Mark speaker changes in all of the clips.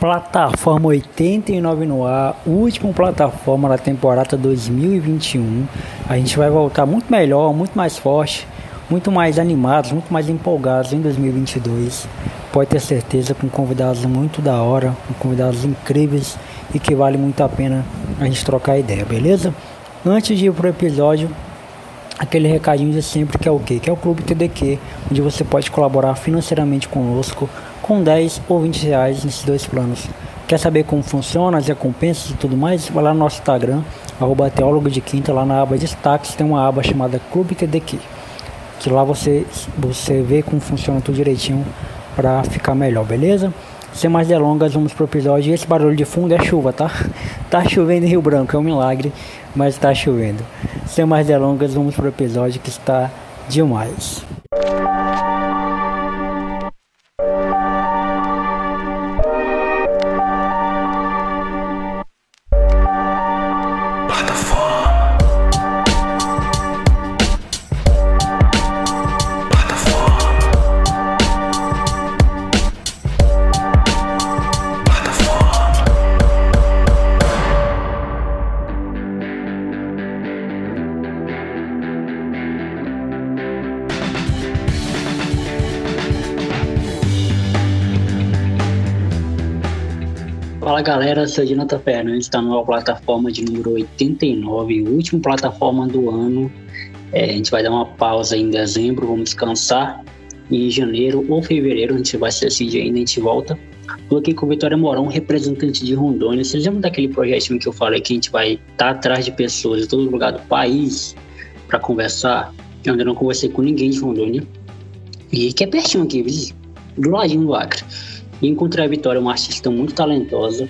Speaker 1: Plataforma 89 no ar, última plataforma da temporada 2021. A gente vai voltar muito melhor, muito mais forte, muito mais animados, muito mais empolgados em 2022. Pode ter certeza com convidados muito da hora, com convidados incríveis e que vale muito a pena a gente trocar ideia, beleza? Antes de ir pro episódio, aquele recadinho de sempre que é o quê? Que é o Clube TDQ, onde você pode colaborar financeiramente conosco com 10 ou 20 reais nesses dois planos. Quer saber como funciona, as recompensas e tudo mais? Vai lá no nosso Instagram, arroba teólogo de quinta, lá na aba destaques tem uma aba chamada Clube TDQ. Que lá você, você vê como funciona tudo direitinho para ficar melhor, beleza? Sem mais delongas, vamos pro episódio. Esse barulho de fundo é chuva, tá? Tá chovendo em Rio Branco, é um milagre, mas tá chovendo. Sem mais delongas, vamos pro episódio que está demais. Fala galera, sou Jonathan Fernandes, está numa plataforma de número 89, última plataforma do ano. É, a gente vai dar uma pausa em dezembro, vamos descansar. E em janeiro ou fevereiro, a gente vai se decidir ainda, a gente volta. Estou aqui com o Vitória Morão, representante de Rondônia. Vocês lembram daquele projeto que eu falei que a gente vai estar tá atrás de pessoas de todo lugar do país para conversar? Eu ainda não conversei com ninguém de Rondônia. E que é pertinho aqui, do ladinho do Acre. Encontrei a Vitória, uma artista muito talentosa.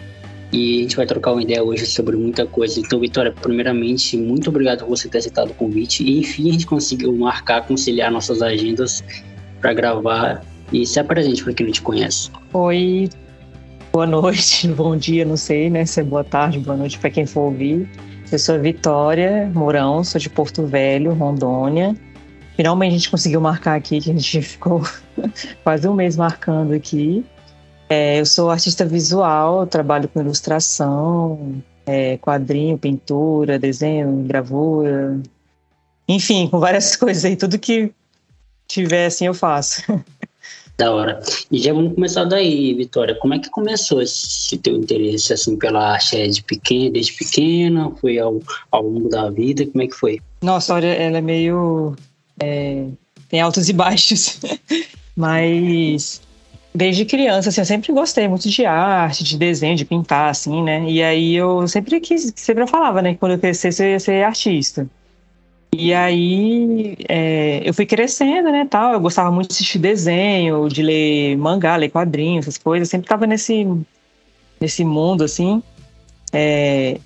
Speaker 1: E a gente vai trocar uma ideia hoje sobre muita coisa. Então, Vitória, primeiramente, muito obrigado por você ter aceitado o convite. E enfim, a gente conseguiu marcar, conciliar nossas agendas para gravar. E se apresente para quem não te conhece.
Speaker 2: Oi, boa noite, bom dia, não sei, né? Se é boa tarde, boa noite para quem for ouvir. Eu sou a Vitória Mourão, sou de Porto Velho, Rondônia. Finalmente a gente conseguiu marcar aqui, que a gente ficou quase um mês marcando aqui. É, eu sou artista visual, trabalho com ilustração, é, quadrinho, pintura, desenho, gravura, enfim, com várias coisas aí, tudo que tiver assim eu faço.
Speaker 1: Da hora. E já vamos começar daí, Vitória. Como é que começou esse teu interesse assim pela arte é de pequena, desde pequena? Foi ao, ao longo da vida? Como é que foi?
Speaker 2: Nossa, olha, ela é meio é, tem altos e baixos, mas Desde criança, assim, eu sempre gostei muito de arte, de desenho, de pintar, assim, né? E aí eu sempre quis, sempre eu falava, né, que quando eu crescesse eu ia ser artista. E aí é, eu fui crescendo, né, tal. Eu gostava muito de assistir desenho, de ler mangá, ler quadrinhos, essas coisas. Eu sempre tava nesse, nesse mundo, assim. É,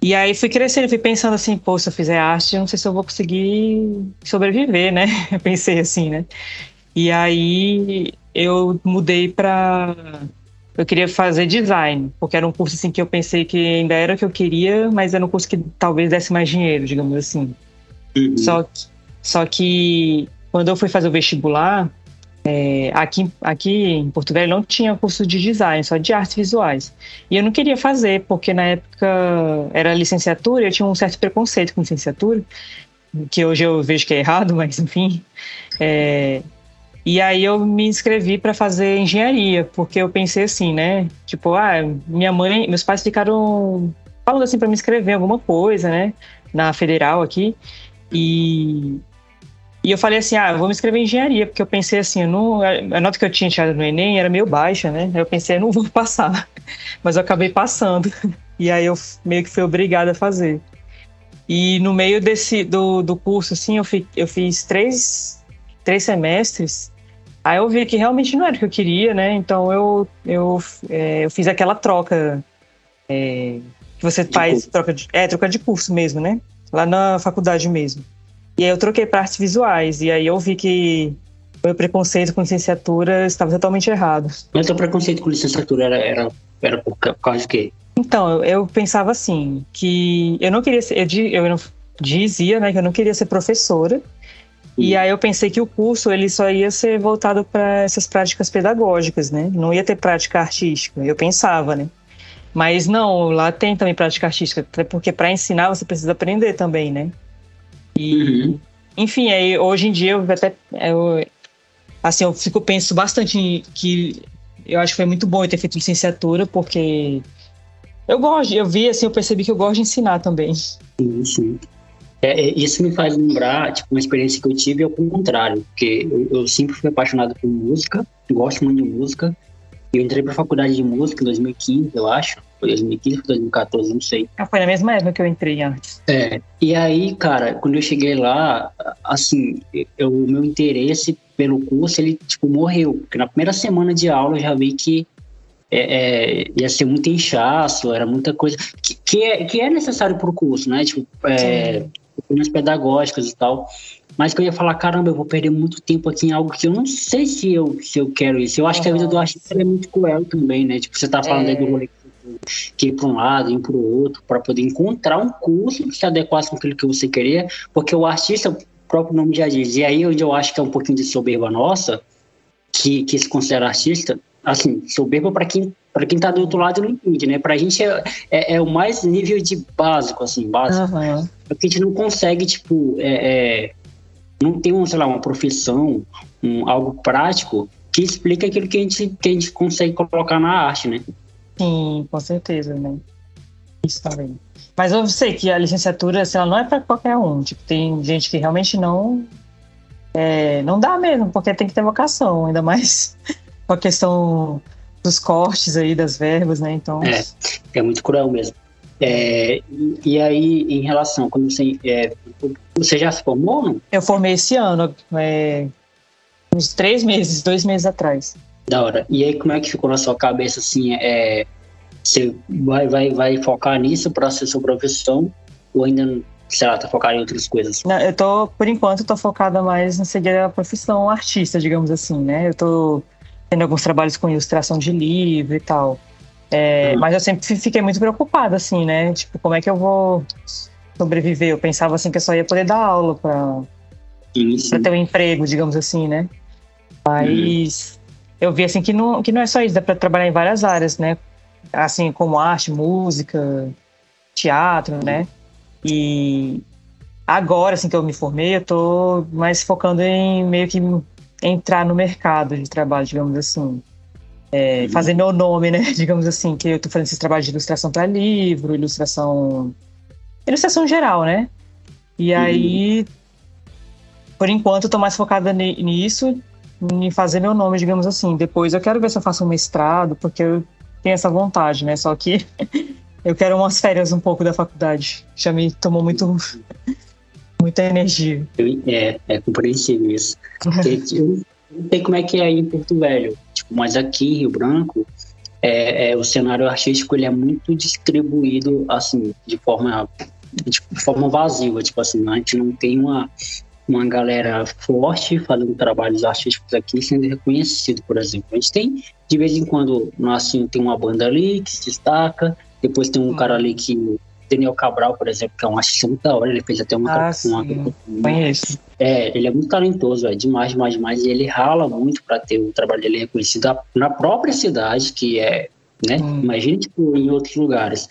Speaker 2: e aí fui crescendo, fui pensando assim, pô, se eu fizer arte, eu não sei se eu vou conseguir sobreviver, né? Eu pensei assim, né? E aí eu mudei para eu queria fazer design, porque era um curso assim que eu pensei que ainda era o que eu queria, mas era um curso que talvez desse mais dinheiro, digamos assim. Uhum. Só, que, só que quando eu fui fazer o vestibular, é, aqui, aqui em Porto Velho não tinha curso de design, só de artes visuais. E eu não queria fazer, porque na época era licenciatura, eu tinha um certo preconceito com licenciatura, que hoje eu vejo que é errado, mas enfim. É, e aí eu me inscrevi para fazer engenharia, porque eu pensei assim, né? Tipo, ah, minha mãe, meus pais ficaram falando assim para me inscrever alguma coisa, né? Na federal aqui. E e eu falei assim, ah, eu vou me inscrever em engenharia, porque eu pensei assim, não, a nota que eu tinha tirado no Enem era meio baixa, né? Eu pensei, não vou passar. Mas eu acabei passando. E aí eu meio que fui obrigada a fazer. E no meio desse do, do curso, assim, eu, fi, eu fiz três, três semestres Aí eu vi que realmente não era o que eu queria, né? Então eu, eu, é, eu fiz aquela troca é, que você de faz, curso. troca de, é, troca de curso mesmo, né? Lá na faculdade mesmo. E aí eu troquei para artes visuais. E aí eu vi que o meu preconceito com licenciatura estava totalmente errado.
Speaker 1: Mas o preconceito com licenciatura era, era, era por causa de quê?
Speaker 2: Então, eu pensava assim, que eu não queria ser. Eu, eu dizia, né, que eu não queria ser professora E aí eu pensei que o curso ele só ia ser voltado para essas práticas pedagógicas, né? Não ia ter prática artística. Eu pensava, né? Mas não, lá tem também prática artística, até porque para ensinar você precisa aprender também, né? E, uhum. enfim, aí hoje em dia eu até eu, assim, eu fico penso bastante em, que eu acho que foi muito bom eu ter feito licenciatura, porque eu gosto, eu vi assim, eu percebi que eu gosto de ensinar também.
Speaker 1: Sim, sim. É, é, isso me faz lembrar, tipo, uma experiência que eu tive ao contrário, porque eu, eu sempre fui apaixonado por música, gosto muito de música. Eu entrei pra faculdade de música em 2015, eu acho. Foi 2015 ou 2014, não sei.
Speaker 2: Ah, foi na mesma época que eu entrei antes.
Speaker 1: É. E aí, cara, quando eu cheguei lá, assim, o meu interesse pelo curso, ele, tipo, morreu. Porque na primeira semana de aula eu já vi que é, é, ia ser muito inchaço, era muita coisa. Que, que, é, que é necessário pro curso, né? Tipo, é, opiniões pedagógicas e tal. Mas que eu ia falar, caramba, eu vou perder muito tempo aqui em algo que eu não sei se eu, se eu quero isso. Eu acho uhum. que a vida do artista é muito cruel também, né? Tipo, você tá falando é. aí do rolê que ir para um lado, ir para o outro, para poder encontrar um curso que se adequasse com aquilo que você queria, porque o artista, o próprio nome já diz, e aí onde eu acho que é um pouquinho de soberba nossa, que, que se considera artista, assim, soberba para quem para quem tá do outro lado não entende, né? Pra gente é, é, é o mais nível de básico, assim, básico. Uhum. Porque a gente não consegue, tipo, é, é, não tem, um, sei lá, uma profissão, um, algo prático que explica aquilo que a, gente, que a gente consegue colocar na arte, né?
Speaker 2: Sim, com certeza, né? Isso também. Mas eu sei que a licenciatura, assim, ela não é para qualquer um. Tipo, tem gente que realmente não. É, não dá mesmo, porque tem que ter vocação, ainda mais com a questão dos cortes aí, das verbas, né? Então.
Speaker 1: É, é muito cruel mesmo. É, e, aí, em relação, quando você. É, você já se formou? Não?
Speaker 2: Eu formei esse ano, é, uns três meses, dois meses atrás.
Speaker 1: Da hora. E aí, como é que ficou na sua cabeça, assim, é, você vai, vai, vai focar nisso para ser sua profissão ou ainda, sei lá, tá focado em outras coisas?
Speaker 2: Não, eu tô, por enquanto, tô focada mais em seguir a profissão artista, digamos assim, né? Eu tô tendo alguns trabalhos com ilustração de livro e tal. É, uhum. Mas eu sempre fiquei muito preocupada, assim, né? Tipo, como é que eu vou sobreviver? Eu pensava, assim, que eu só ia poder dar aula para ter um emprego, digamos assim, né? Mas... Uhum eu vi assim que não, que não é só isso, dá para trabalhar em várias áreas, né? Assim como arte, música, teatro, né? E agora, assim que eu me formei, eu tô mais focando em meio que entrar no mercado de trabalho, digamos assim. É, uhum. fazer meu nome, né? Digamos assim, que eu tô fazendo esses trabalhos de ilustração para livro, ilustração. Ilustração geral, né? E uhum. aí, por enquanto, eu tô mais focada nisso em fazer meu nome, digamos assim. Depois eu quero ver se eu faço um mestrado, porque eu tenho essa vontade, né? Só que eu quero umas férias um pouco da faculdade. Já me tomou muito muita energia.
Speaker 1: É, é compreensível isso. eu não sei como é que é aí em Porto Velho, tipo, mas aqui em Rio Branco, é, é, o cenário artístico ele é muito distribuído assim de forma de forma vazia, tipo assim, a gente não tem uma uma galera forte fazendo trabalhos artísticos aqui sendo reconhecido, por exemplo. A gente tem, de vez em quando, assim, tem uma banda ali que se destaca, depois tem um cara ali que. Daniel Cabral, por exemplo, que é um artista muito da hora, ele fez até uma.
Speaker 2: Ah, uma, Conheço.
Speaker 1: É, ele é muito talentoso, é demais, demais, demais, e ele rala muito para ter o trabalho dele reconhecido na própria cidade, que é, né? Hum. Imagina, tipo, em outros lugares.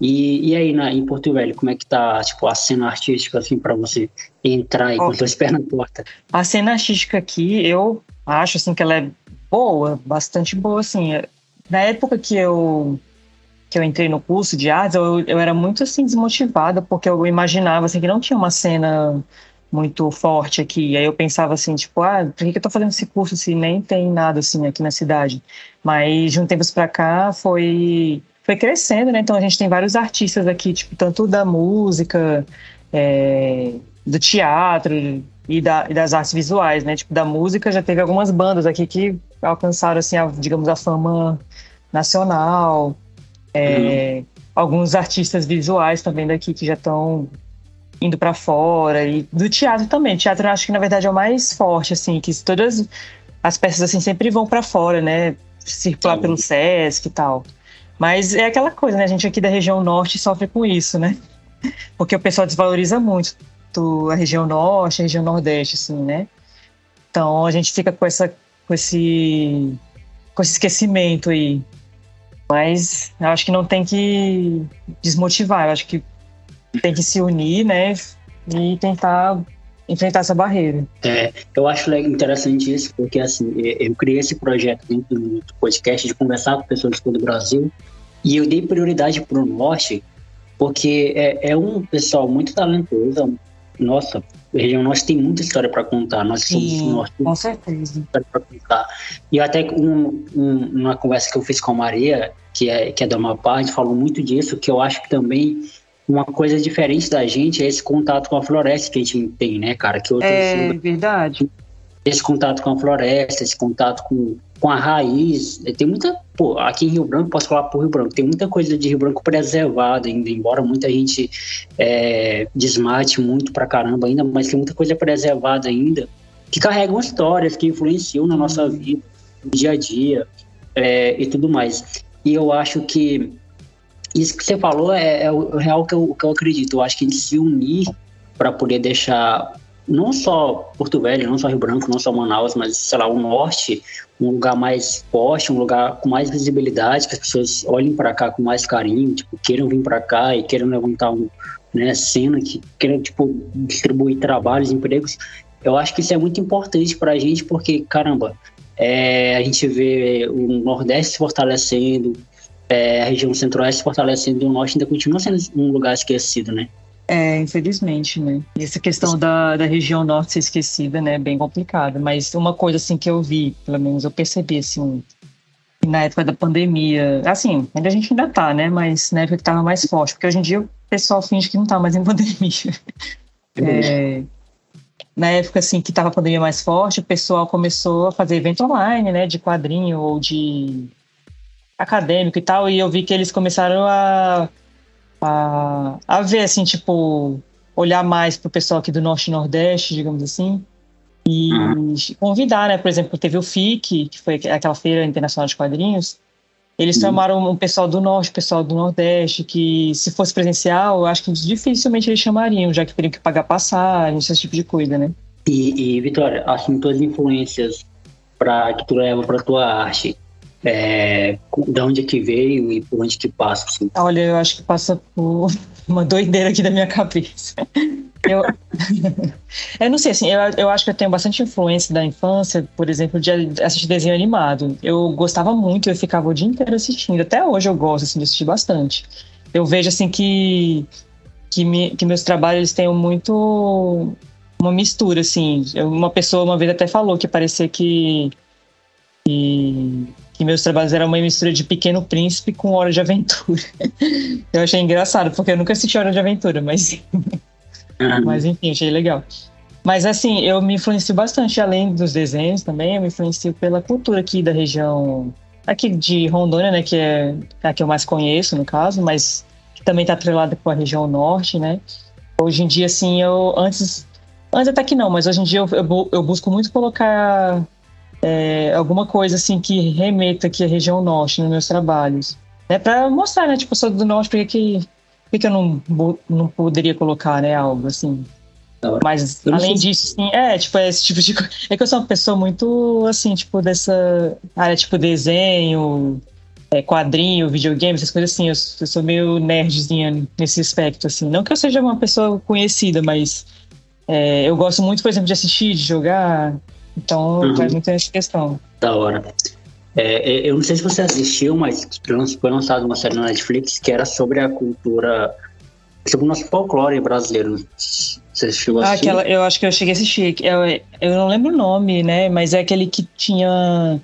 Speaker 1: E, e aí, na, em Porto Velho, como é que tá, tipo, a cena artística, assim, para você entrar e com os pés na porta?
Speaker 2: A cena artística aqui, eu acho, assim, que ela é boa, bastante boa, assim. Na época que eu que eu entrei no curso de artes, eu, eu era muito, assim, desmotivada, porque eu imaginava, assim, que não tinha uma cena muito forte aqui. E aí eu pensava assim, tipo, ah, por que, que eu tô fazendo esse curso se nem tem nada, assim, aqui na cidade? Mas de um tempo para cá foi foi crescendo, né? Então a gente tem vários artistas aqui, tipo, tanto da música, é, do teatro e, da, e, das artes visuais, né? Tipo, da música já teve algumas bandas aqui que alcançaram, assim, a, digamos, a fama nacional. É, uhum. Alguns artistas visuais também daqui que já estão indo para fora e do teatro também. teatro eu acho que na verdade é o mais forte, assim, que todas as peças assim sempre vão para fora, né? Circular pelo Sesc e tal. Mas é aquela coisa, né? A gente aqui da região norte sofre com isso, né? Porque o pessoal desvaloriza muito muito a região norte, a região nordeste, assim, né? Então a gente fica com essa, com esse, com esse esquecimento aí. Mas eu acho que não tem que desmotivar, eu acho que tem que se unir, né? E tentar enfrentar essa barreira.
Speaker 1: É, eu acho interessante isso, porque assim, eu criei esse projeto dentro do podcast de conversar com pessoas do Brasil e eu dei prioridade para o Norte, porque é, é, um pessoal muito talentoso. Nossa, a região Norte tem muita história para contar. Nós
Speaker 2: Sim, somos Norte. Com certeza.
Speaker 1: História para contar. E até um, um, uma conversa que eu fiz com a Maria, que é, que é da Amapá, a gente falou muito disso, que eu acho que também uma coisa diferente da gente é esse contato com a floresta que a gente tem, né, cara? Que
Speaker 2: outros, é verdade.
Speaker 1: Esse contato com a floresta, esse contato com, com a raiz. Tem muita. Pô, aqui em Rio Branco, posso falar por Rio Branco, tem muita coisa de Rio Branco preservada ainda, embora muita gente é, desmate muito pra caramba ainda, mas tem muita coisa preservada ainda, que carregam histórias, que influenciam na nossa vida, no dia a dia é, e tudo mais. E eu acho que isso que você falou é, é o real que eu, que eu acredito. Eu acho que a gente se unir para poder deixar não só Porto Velho, não só Rio Branco, não só Manaus, mas, sei lá, o norte, um lugar mais forte, um lugar com mais visibilidade, que as pessoas olhem para cá com mais carinho, tipo, queiram vir para cá e queiram levantar um, né, cena, que queiram, tipo, distribuir trabalhos, empregos. Eu acho que isso é muito importante para a gente, porque, caramba, é, a gente vê o Nordeste se fortalecendo, é, a região centro-oeste fortalecendo e o norte ainda continua sendo um lugar esquecido, né?
Speaker 2: É, infelizmente, né? E essa questão da, da região norte ser esquecida, né, é bem complicada. Mas uma coisa, assim, que eu vi, pelo menos eu percebi, assim, na época da pandemia, assim, ainda a gente ainda tá, né? Mas na época que tava mais forte, porque hoje em dia o pessoal finge que não tá mais em pandemia. É, na época, assim, que tava a pandemia mais forte, o pessoal começou a fazer evento online, né, de quadrinho ou de acadêmico e tal, e eu vi que eles começaram a, a, a ver, assim, tipo, olhar mais pro pessoal aqui do Norte e Nordeste, digamos assim, e uhum. convidar, né? Por exemplo, teve o FIC, que foi aquela Feira Internacional de Quadrinhos, eles uhum. chamaram o pessoal do Norte, o pessoal do Nordeste, que se fosse presencial, eu acho que dificilmente eles chamariam, já que teriam que pagar passagem, esse tipo de coisa, né?
Speaker 1: E, e Vitória, assim, tuas influências para que tu leva para tua arte, é, de onde é que veio e por onde que passa? Assim.
Speaker 2: Olha, eu acho que passa por uma doideira aqui da minha cabeça. Eu, eu não sei, assim, eu, eu acho que eu tenho bastante influência da infância, por exemplo, de assistir desenho animado. Eu gostava muito, eu ficava o dia inteiro assistindo. Até hoje eu gosto assim, de assistir bastante. Eu vejo assim que, que, me, que meus trabalhos têm muito uma mistura, assim. Uma pessoa uma vez até falou que parecia que, que que meus trabalhos eram uma mistura de Pequeno Príncipe com Hora de Aventura. eu achei engraçado, porque eu nunca assisti Hora de Aventura, mas. Uhum. mas enfim, achei legal. Mas assim, eu me influencio bastante, além dos desenhos também, eu me influencio pela cultura aqui da região. Aqui de Rondônia, né? Que é a que eu mais conheço, no caso, mas que também está atrelada com a região norte, né? Hoje em dia, assim, eu. Antes. Antes até que não, mas hoje em dia eu, eu, eu busco muito colocar é, alguma coisa assim que remeta aqui à região norte nos meus trabalhos. É para mostrar, né? Tipo, eu sou do norte, por que, por que eu não, não poderia colocar, né? Algo assim. Mas além disso, sim, é, tipo, é esse tipo de É que eu sou uma pessoa muito, assim, tipo, dessa área, tipo, desenho, é, quadrinho, videogame, essas coisas assim. Eu, eu, sou meio nerdzinha nesse aspecto, assim. Não que eu seja uma pessoa conhecida, mas é, eu gosto muito, por exemplo, de assistir, de jogar. Então, uhum. faz muita essa questão.
Speaker 1: Da hora. É, é, eu não sei se você assistiu, mas foi lançada uma série na Netflix que era sobre a cultura, sobre o nosso folclore brasileiro. Você assistiu
Speaker 2: ah, aquela, eu acho que eu cheguei a assistir. Eu, eu não lembro o nome, né? Mas é aquele que tinha.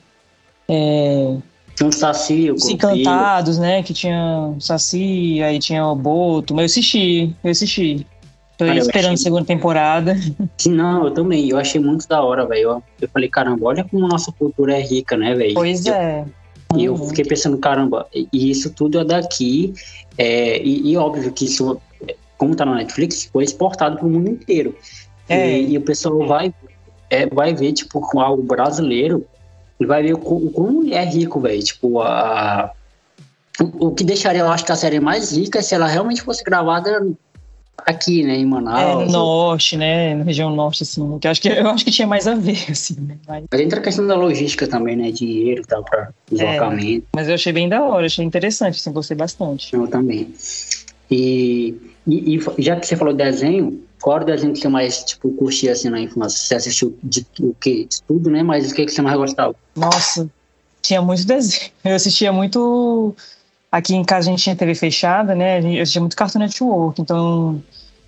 Speaker 2: É,
Speaker 1: tinha um Saci, o
Speaker 2: Os Encantados, né? Que tinha Saci, aí tinha o Boto. Mas eu assisti, eu assisti. Tô Cara, esperando a segunda temporada.
Speaker 1: Não, eu também. Eu achei muito da hora, velho. Eu, falei, caramba, olha como nossa cultura é rica, né, velho?
Speaker 2: Pois
Speaker 1: eu,
Speaker 2: é.
Speaker 1: E eu fiquei pensando, caramba, e isso tudo é daqui. É, e, e, óbvio que isso, como tá na Netflix, foi exportado pro mundo inteiro. É. E, e, o pessoal vai, é, vai ver, tipo, com algo brasileiro, e vai ver como, como é rico, velho. Tipo, a, o, o que deixaria, eu acho que a série mais rica é se ela realmente fosse gravada aqui, né, em Manaus.
Speaker 2: É, no norte, né, na região norte, assim, que eu acho que, eu acho que tinha mais a ver, assim, né?
Speaker 1: Mas... mas entra a questão da logística também, né, dinheiro e tal, para deslocamento.
Speaker 2: É, mas eu achei bem da hora, achei interessante, assim, gostei bastante.
Speaker 1: Eu também. E, e, e já que você falou desenho, qual era o desenho que você mais, tipo, curtia, assim, na infância? Você assistiu de o quê? De tudo, né, mas o que, que você mais gostava?
Speaker 2: Nossa, tinha muito desenho. Eu assistia muito Aqui em casa a gente tinha TV fechada, né? Eu assistia muito Cartoon Network, então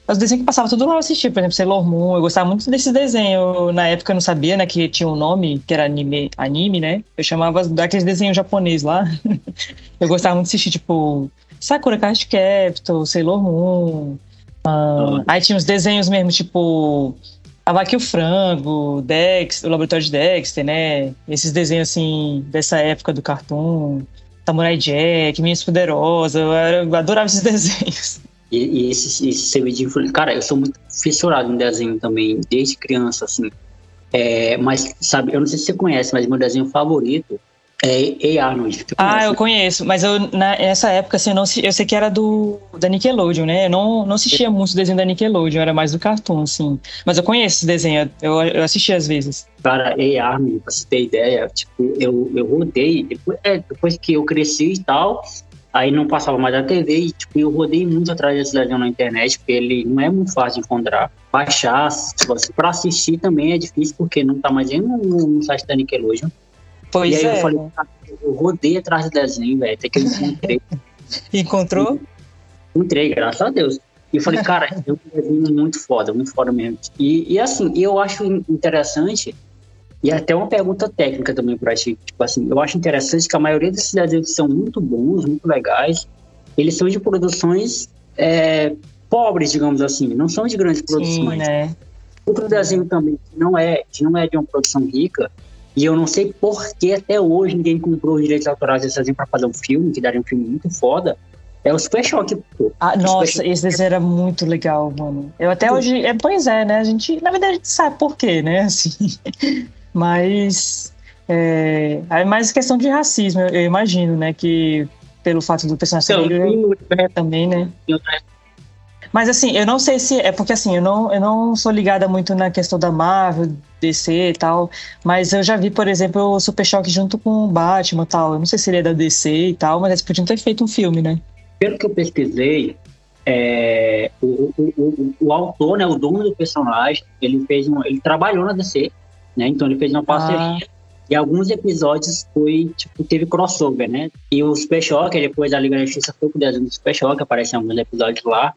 Speaker 2: os desenhos que passavam tudo lá eu assistia, por exemplo, Sailor Moon, eu gostava muito desse desenho. Na época eu não sabia, né, que tinha um nome, que era anime, anime né? Eu chamava daqueles desenhos japonês lá. eu gostava muito de assistir, tipo, Sakura Card Captor, Sailor Moon. Uh, aí tinha uns desenhos mesmo, tipo, a Vaca e o Frango, Dex, o Laboratório de Dexter, né? Esses desenhos, assim, dessa época do cartoon. Samurai Jack, Minhas Poderosas, eu, eu adorava esses desenhos.
Speaker 1: E, e esse, esse serviço de influência. Cara, eu sou muito fissurado em desenho também, desde criança, assim. É, mas, sabe, eu não sei se você conhece, mas meu desenho favorito é A. Arnold.
Speaker 2: Ah, eu conheço, mas eu nessa época, assim, eu, não, eu sei que era do da Nickelodeon, né? Eu não, não assistia muito desenho da Nickelodeon, era mais do Cartoon, assim. Mas eu conheço esse desenho, eu, eu assisti às vezes.
Speaker 1: Cara, A. Arnold, pra você ter ideia, tipo, eu, eu rodei, depois, é, depois que eu cresci e tal, aí não passava mais da TV e, tipo, eu rodei muito atrás desse desenho na internet, porque ele não é muito fácil de encontrar. Baixar, tipo, pra assistir também é difícil, porque não tá mais no, no site da Nickelodeon.
Speaker 2: Pois
Speaker 1: e aí
Speaker 2: é.
Speaker 1: eu falei, eu rodei atrás do desenho, velho, até que eu encontrei.
Speaker 2: Encontrou?
Speaker 1: Entrei, graças a Deus. E eu falei, cara, é um desenho muito foda, muito foda mesmo. E, e assim, eu acho interessante, e até uma pergunta técnica também pra ti, tipo assim, eu acho interessante que a maioria desses desenhos são muito bons, muito legais, eles são de produções é, pobres, digamos assim, não são de grandes produções.
Speaker 2: Sim, né?
Speaker 1: Outro desenho também que não é, que não é de uma produção rica, e eu não sei por que até hoje ninguém comprou os direitos autorais desenho pra fazer um filme, que daria um filme muito foda. É o Super Choque.
Speaker 2: Ah, nossa, esse desenho era muito legal, mano. Eu até hoje. É, pois é, né? A gente. Na verdade, a gente sabe por quê, né? Assim. Mas. É, é mais questão de racismo, eu, eu imagino, né? Que pelo fato do personagem
Speaker 1: Então,
Speaker 2: negro também, né? Mas assim, eu não sei se. É porque assim, eu não, eu não sou ligada muito na questão da Marvel, DC e tal. Mas eu já vi, por exemplo, o Super Choque junto com o Batman e tal. Eu não sei se ele é da DC e tal, mas eles podiam ter feito um filme, né?
Speaker 1: Pelo que eu pesquisei, é, o, o, o, o autor, né, o dono do personagem, ele fez um, ele trabalhou na DC, né? Então ele fez uma parceria. E alguns episódios foi, tipo, teve crossover, né? E o Super Choque, depois a Liga da Justiça foi pro desenho do Super Choque, aparece em alguns episódios lá.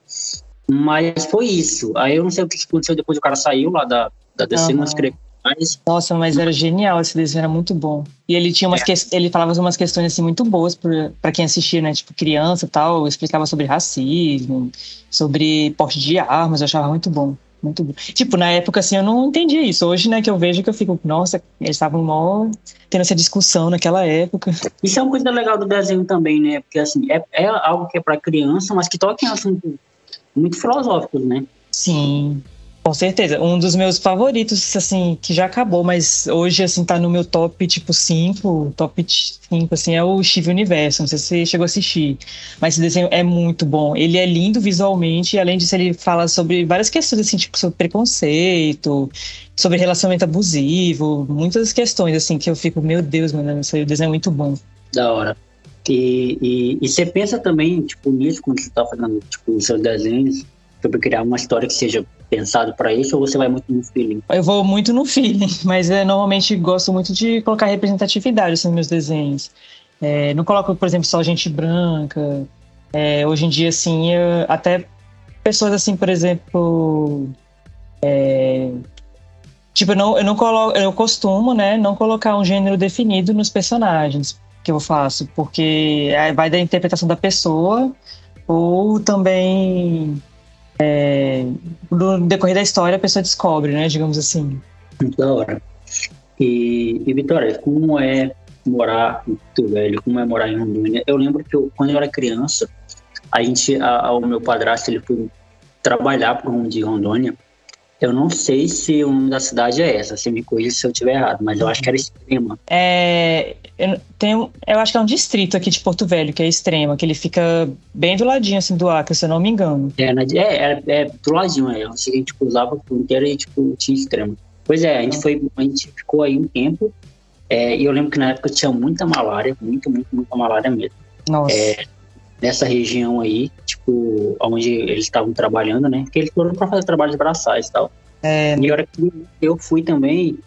Speaker 1: Mas foi isso. Aí eu não sei o que aconteceu depois o cara saiu lá da, da DC, escreveu mais.
Speaker 2: Nossa, mas era genial, esse desenho era muito bom. E ele tinha umas que... ele falava umas questões assim muito boas pra pra quem assistia, né? Tipo, criança e tal, explicava sobre racismo, sobre porte de armas, eu achava muito bom. Muito bom. Tipo, na época, assim, eu não entendia isso. Hoje, né, que eu vejo que eu fico, nossa, eles estavam mó tendo essa discussão naquela época.
Speaker 1: Isso é uma coisa legal do desenho também, né? Porque, assim, é, é algo que é pra criança, mas que toca em assuntos muito filosóficos, né?
Speaker 2: Sim, com certeza. Um dos meus favoritos, assim, que já acabou, mas hoje, assim, tá no meu top, tipo, 5, top 5, assim, é o Steve Universo. Não sei se você chegou a assistir, mas esse desenho é muito bom. Ele é lindo visualmente, e além disso, ele fala sobre várias questões, assim, tipo, sobre preconceito, sobre relacionamento abusivo, muitas questões, assim, que eu fico, meu Deus, mano, esse desenho é muito bom.
Speaker 1: Da hora. E, e, e você pensa também, tipo, nisso quando você tá fazendo, tipo, os seus desenhos, sobre criar uma história que seja pensado para isso, ou você vai muito no feeling?
Speaker 2: Eu vou muito no feeling, mas eu normalmente gosto muito de colocar representatividade assim, nos meus desenhos. É, não coloco, por exemplo, só gente branca. É, hoje em dia, assim, eu- até pessoas assim, por exemplo. é, tipo, eu não, eu não coloco. Eu costumo, né, não colocar um gênero definido nos personagens que eu faço, porque aí vai da interpretação da pessoa, ou também. É, no decorrer da história a pessoa descobre, né, digamos assim.
Speaker 1: Muito da hora. E, e Vitória, como é morar Porto Velho? Como é morar em Rondônia? Eu lembro que eu, quando eu era criança, a gente, a, a- o meu padrasto, ele foi trabalhar para um de Rondônia Eu não sei se o nome da cidade é essa, você me corrija se eu estiver errado, mas eu acho que era Extrema.
Speaker 2: É, eu, tem, eu acho que é um distrito aqui de Porto Velho, que é Extrema, que ele fica bem do ladinho assim do Acre, se eu não me engano.
Speaker 1: É, é, é, é do ladinho, é. Eu gente tipo, usava por inteiro e tipo, tinha Extrema. Pois é, a gente, foi, a gente ficou aí um tempo, é, e eu lembro que na época tinha muita malária, muito, muito, muita malária mesmo.
Speaker 2: Nossa.
Speaker 1: É, nessa região aí, tipo, onde eles estavam trabalhando, né? Porque eles foram para fazer trabalho de braçais e tal.
Speaker 2: É.
Speaker 1: E a hora que eu fui também,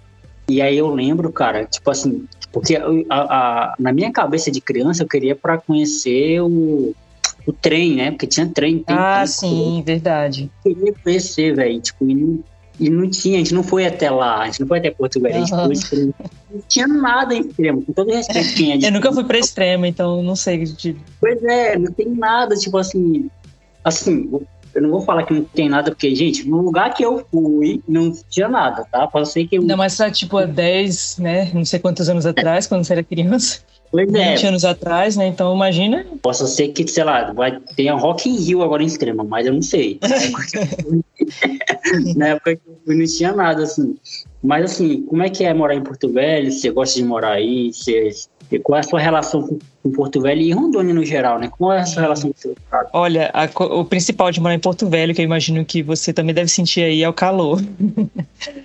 Speaker 1: e aí eu lembro, cara, tipo assim, porque a, a, na minha cabeça de criança eu queria para conhecer o, o trem, né? Porque tinha trem. Tem,
Speaker 2: ah,
Speaker 1: tem,
Speaker 2: sim, verdade.
Speaker 1: Eu queria conhecer, velho, tipo, e não, e não tinha, a gente não foi até lá, a gente não foi até Porto Velho, uhum. a gente foi Não tinha nada em extremo, com todo respeito tinha.
Speaker 2: eu nunca fui pra extremo, então não sei. De...
Speaker 1: Pois é, não tem nada, tipo assim. Assim, eu não vou falar que não tem nada, porque, gente, no lugar que eu fui, não tinha nada, tá? Pode ser que eu.
Speaker 2: Não, mas tá tipo há 10, né? Não sei quantos anos atrás, quando você era criança.
Speaker 1: Pois
Speaker 2: 20 é. anos atrás, né? Então imagina.
Speaker 1: Possa ser que, sei lá, vai ter a Rock in Rio agora em extrema, mas eu não sei. Na época que eu não tinha nada, assim. Mas assim, como é que é morar em Porto Velho? Você gosta de morar aí? Você, qual é a sua relação com, com, Porto Velho e Rondônia no geral, né? Qual é a sua relação com o seu estado?
Speaker 2: Olha, a, o principal de morar em Porto Velho, que eu imagino que você também deve sentir aí, é o calor.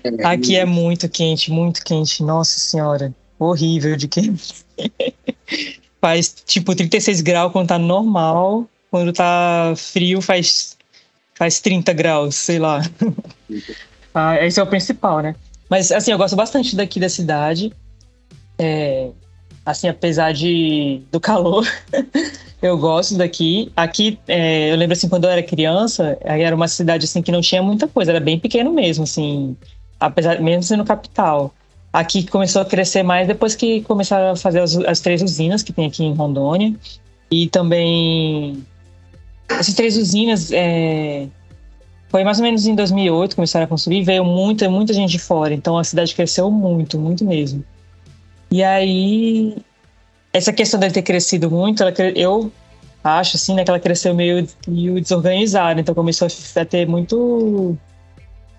Speaker 2: É, Aqui é muito quente, muito quente. Nossa Senhora, horrível de quente. faz tipo 36 graus quando tá normal. Quando tá frio, faz, faz 30 graus, sei lá. ah, esse é o principal, né? Mas assim, eu gosto bastante daqui da cidade. É, assim, apesar de, do calor, eu gosto daqui. Aqui, é, eu lembro assim, quando eu era criança, era uma cidade assim que não tinha muita coisa, era bem pequeno mesmo, assim, apesar mesmo sendo capital. Aqui começou a crescer mais depois que começaram a fazer as, as três usinas que tem aqui em Rondônia. E também essas três usinas é, foi mais ou menos em 2008 começaram a construir, veio muita, muita gente de fora, então a cidade cresceu muito, muito mesmo. E aí, essa questão dele ter crescido muito, ela, eu acho assim, né, que ela cresceu meio, meio desorganizada, então começou a ter muito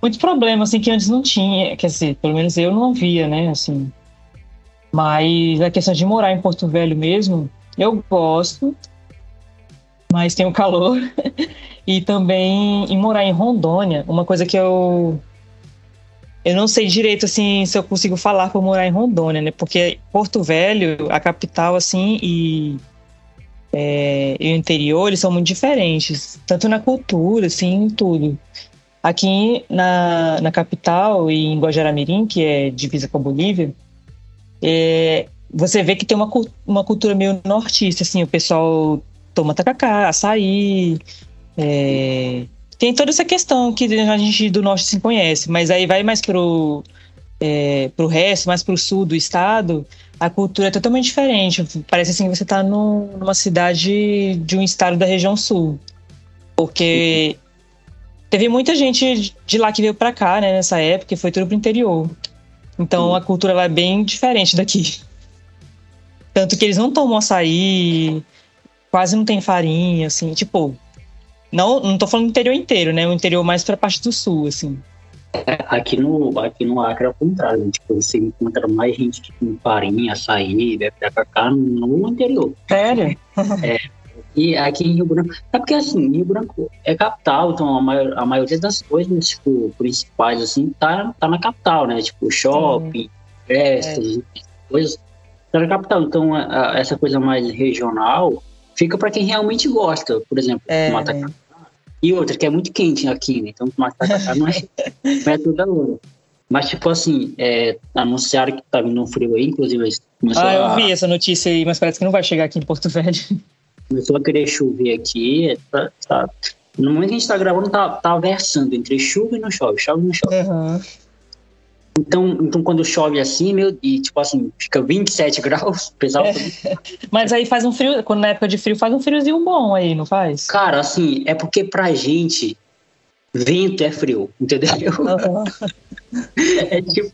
Speaker 2: muito problema, assim, que antes não tinha. Quer dizer, pelo menos eu não via, né, assim. Mas a questão de morar em Porto Velho mesmo, eu gosto, mas tem o calor. e também em morar em Rondônia, uma coisa que eu. Eu não sei direito, assim, se eu consigo falar por morar em Rondônia, né? Porque Porto Velho, a capital, assim, e, é, e o interior, eles são muito diferentes. Tanto na cultura, assim, em tudo. Aqui na, na capital e em Guajaramirim, que é divisa com a Bolívia, é, você vê que tem uma, uma cultura meio nortista, assim, o pessoal toma tacacá, açaí, é, tem toda essa questão que a gente do norte se conhece, mas aí vai mais pro, é, pro resto, mais pro sul do estado, a cultura é totalmente diferente. Parece assim que você está numa cidade de um estado da região sul. Porque Teve muita gente de lá que veio para cá, né, nessa época, e foi tudo pro interior. Então a cultura lá é bem diferente daqui. Tanto que eles não tomam açaí, quase não tem farinha, assim, tipo. Não, não tô falando do interior inteiro, né? O interior mais pra parte do sul, assim.
Speaker 1: É, aqui no, aqui no Acre é o contrário, né? tipo, você encontra mais gente que com farinha, açaí, cacá no interior.
Speaker 2: Sério?
Speaker 1: É, e aqui em Rio Branco. É porque assim, Rio Branco é capital, então a, maior, a maioria das coisas, tipo, principais, assim, tá, tá na capital, né? Tipo, shopping, festas, é. coisas. Tá na capital. Então, a, a, essa coisa mais regional fica para quem realmente gosta. Por exemplo, é. Matacá. E outra, que é muito quente aqui, né? Então, Matacá não é, não é toda hora. Mas, tipo assim, é, anunciaram que tá vindo um frio aí, inclusive.
Speaker 2: Ah, eu vi essa notícia aí, mas parece que não vai chegar aqui em Porto Velho
Speaker 1: começou a querer chover aqui. Tá, tá, no momento que a gente tá gravando, tá, tá versando entre chuva e não chove, chove e não chove.
Speaker 2: Uhum.
Speaker 1: Então, então, quando chove assim, meu, e tipo assim, fica 27 graus, pesado. É.
Speaker 2: Mas aí faz um frio, quando na época de frio, faz um friozinho bom aí, não faz?
Speaker 1: Cara, assim, é porque pra gente, vento é frio, entendeu? Uhum. é tipo,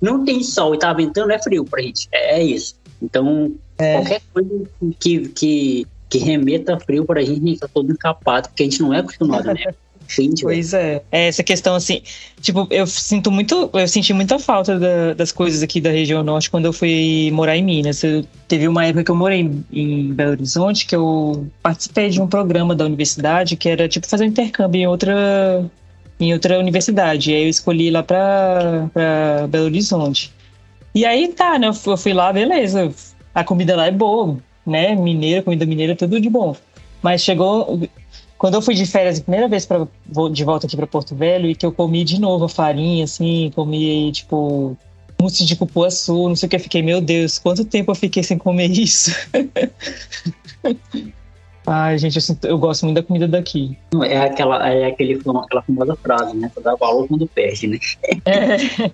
Speaker 1: não tem sol e tá ventando, é frio pra gente. É, é isso. Então, é. qualquer coisa que, que que remeta frio para a gente, a gente tá todo encapado, porque a gente não é acostumado, né? Entende,
Speaker 2: pois é. é. Essa questão, assim, tipo, eu sinto muito, eu senti muita falta da, das coisas aqui da região norte quando eu fui morar em Minas. Eu, teve uma época que eu morei em, em, Belo Horizonte que eu participei de um programa da universidade que era, tipo, fazer um intercâmbio em outra, em outra universidade. E aí eu escolhi lá pra, pra Belo Horizonte. E aí tá, né? Eu fui lá, beleza. A comida lá é boa, né? Mineira, comida mineira, tudo de bom. Mas chegou. Quando eu fui de férias a primeira vez pra, de volta aqui para Porto Velho e que eu comi de novo a farinha, assim, comi, tipo, mousse de cupuaçu, não sei o que, eu fiquei, meu Deus, quanto tempo eu fiquei sem comer isso? Ai, gente, eu, sinto, eu, gosto muito da comida daqui.
Speaker 1: É aquela, é aquele, aquela famosa frase, né? Dá valor quando perde, né?
Speaker 2: é,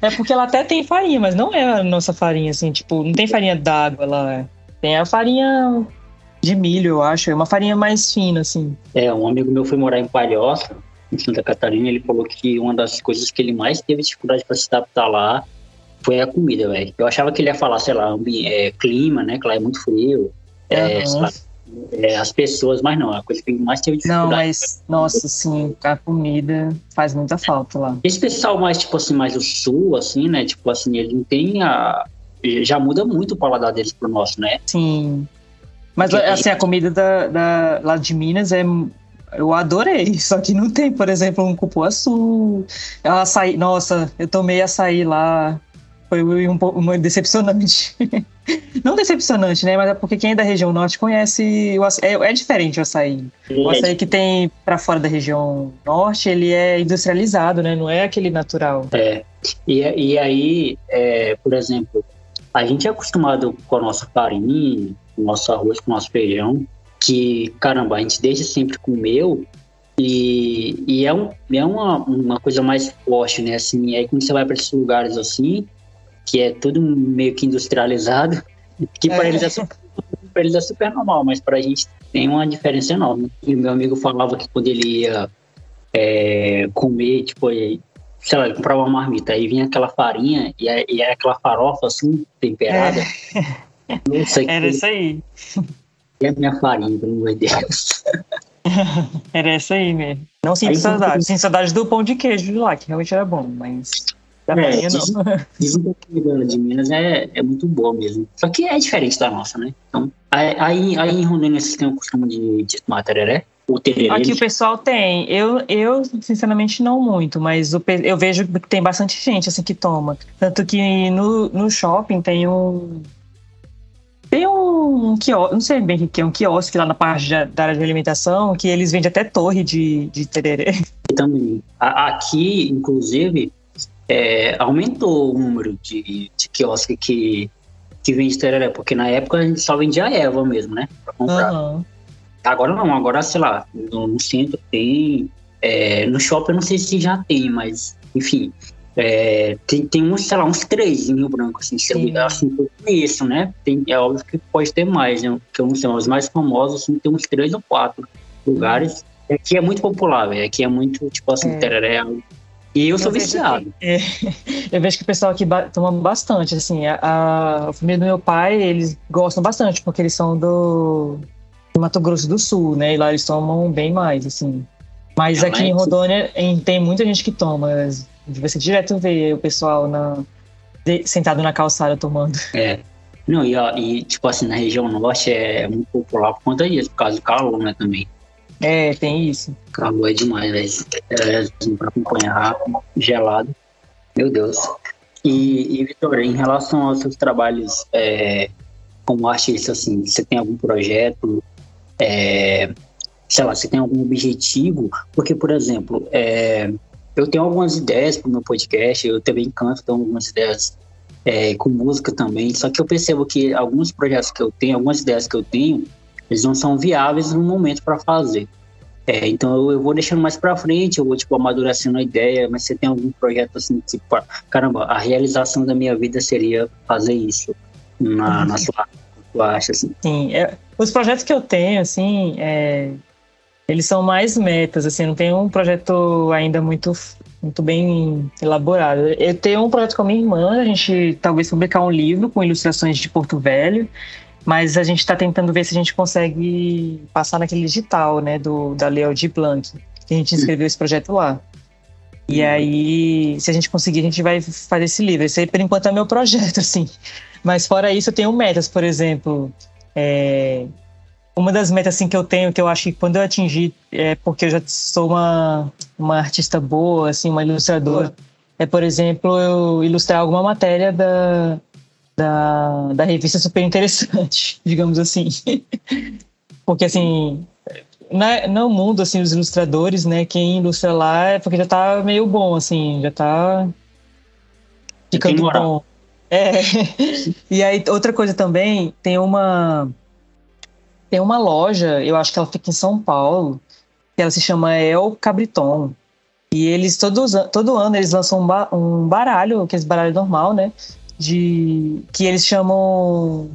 Speaker 2: é porque ela até tem farinha, mas não é a nossa farinha, assim, tipo, não tem farinha d'água lá. Tem a farinha de milho, eu acho. É uma farinha mais fina, assim.
Speaker 1: É, um amigo meu foi morar em Palhoça, em Santa Catarina. Ele falou que uma das coisas que ele mais teve dificuldade para se adaptar lá foi a comida, velho. Eu achava que ele ia falar, sei lá, é, clima, né? Que lá é muito frio. É, lá, é, as pessoas, mas não, a coisa que mais teve dificuldade.
Speaker 2: Não, mas, nossa, sim, a comida faz muita falta lá.
Speaker 1: Esse pessoal mais, tipo assim, mais do sul, assim, né? Tipo assim, ele não tem a. Já muda muito o paladar deles pro nosso, né?
Speaker 2: Sim. Mas assim, a comida da, da, lá de Minas é. Eu adorei, só que não tem, por exemplo, um cupuaçu, açaí. Nossa, eu tomei açaí lá, foi um pouco decepcionante. não decepcionante, né? Mas é porque quem é da região norte conhece. O açaí, é, é diferente o açaí. O açaí que tem para fora da região norte, ele é industrializado, né? Não é aquele natural.
Speaker 1: É. E, e aí, é, por exemplo, a gente é acostumado com a nossa farinha, com o nosso arroz, com o nosso feijão, que, caramba, a gente desde sempre comeu e, e é, um, é uma, uma coisa mais forte, né? Assim, aí quando você vai para esses lugares assim, que é tudo meio que industrializado, que para é. eles, é super, eles é super normal, mas para a gente tem uma diferença enorme. E o meu amigo falava que quando ele ia é, comer, tipo, sei lá, ele comprava uma marmita, aí vinha aquela farinha e, e era aquela farofa assim, temperada. É.
Speaker 2: Nossa, Era isso aí.
Speaker 1: E a minha farinha, pelo amor de Deus.
Speaker 2: era isso aí mesmo. Não sinto aí, saudade. Sinto saudade do pão de queijo de lá, que realmente era bom, mas. Da é, não.
Speaker 1: Dizem que a comida de Minas é, é muito boa mesmo. Só que é diferente da nossa, né? Então, aí, aí em Rondônia vocês têm o costume de, de tomar tereré?
Speaker 2: O tererê? Aqui o pessoal tem. Eu, eu, sinceramente, não muito, mas o, eu vejo que tem bastante gente assim que toma. Tanto que no, no shopping tem um tem um quiosque, não sei bem o que é, um quiosque lá na parte de, da área de alimentação, que eles vendem até torre de, de tererê.
Speaker 1: Também. Aqui, inclusive, é, aumentou o número de, de quiosque que, que vende tereré, porque na época a gente só vendia a erva mesmo, né? Pra comprar. Uhum. Agora não, agora, sei lá, no, no centro tem. É, no shopping eu não sei se já tem, mas enfim, é, tem, tem uns, sei lá, uns três em Rio Branco, assim, se eu, assim, eu conheço, né? Tem, é óbvio que pode ter mais, né? Que eu não sei, os mais famosos, assim, tem uns três ou quatro lugares. Aqui é muito popular, velho. Aqui é muito, tipo assim, é. tereré. E eu, eu sou viciado.
Speaker 2: Que, é, eu vejo que o pessoal aqui toma bastante, assim. A, a, família do meu pai, eles gostam bastante, porque eles são do Mato Grosso do Sul, né? E lá eles tomam bem mais, assim. Mas é aqui mais... em Rondônia tem muita gente que toma ser direto ver o pessoal na, de, sentado na calçada tomando.
Speaker 1: É. Não, e, e, tipo assim, na região norte é muito popular por conta disso, por causa do calor, né, também.
Speaker 2: É, tem isso.
Speaker 1: Calor é demais, velho. É, assim, pra acompanhar, gelado. Meu Deus. E, e Vitor, em relação aos seus trabalhos é, como artista, assim, você tem algum projeto, é, sei lá, você tem algum objetivo? Porque, por exemplo, é, eu tenho algumas ideias para o meu podcast, eu também canto, tenho algumas ideias é, com música também, só que eu percebo que alguns projetos que eu tenho, algumas ideias que eu tenho, eles não são viáveis no momento para fazer. É, então eu, eu, vou deixando mais para frente, eu vou tipo amadurecendo a ideia, mas você tem algum projeto assim, tipo, caramba, a realização da minha vida seria fazer isso na, na sua, acha assim?
Speaker 2: Sim, é, os projetos que eu tenho assim, é, eles são mais metas, assim, não tem um projeto ainda muito, muito bem elaborado. Eu tenho um projeto com a minha irmã, a gente talvez publicar um livro com ilustrações de Porto Velho, mas a gente está tentando ver se a gente consegue passar naquele digital, né, do, da Leo de Blanc. que a gente escreveu esse projeto lá. E aí, se a gente conseguir, a gente vai fazer esse livro. Esse aí, por enquanto, é meu projeto, assim. Mas fora isso, eu tenho metas, por exemplo. É, uma das metas assim, que eu tenho, que eu acho que quando eu atingir, é porque eu já sou uma, uma artista boa, assim, uma ilustradora, é, por exemplo, eu ilustrar alguma matéria da, da, da revista super interessante, digamos assim. porque, assim, na, no mundo, assim, os ilustradores, né, quem ilustra lá é porque já tá meio bom, assim, já tá ficando bom. É. e aí, outra coisa também, tem uma tem uma loja, eu acho que ela fica em São Paulo, que ela se chama El Cabriton. E eles, todos, todo ano, eles lançam um, ba um baralho, que é esse baralho normal, né? De, que eles chamam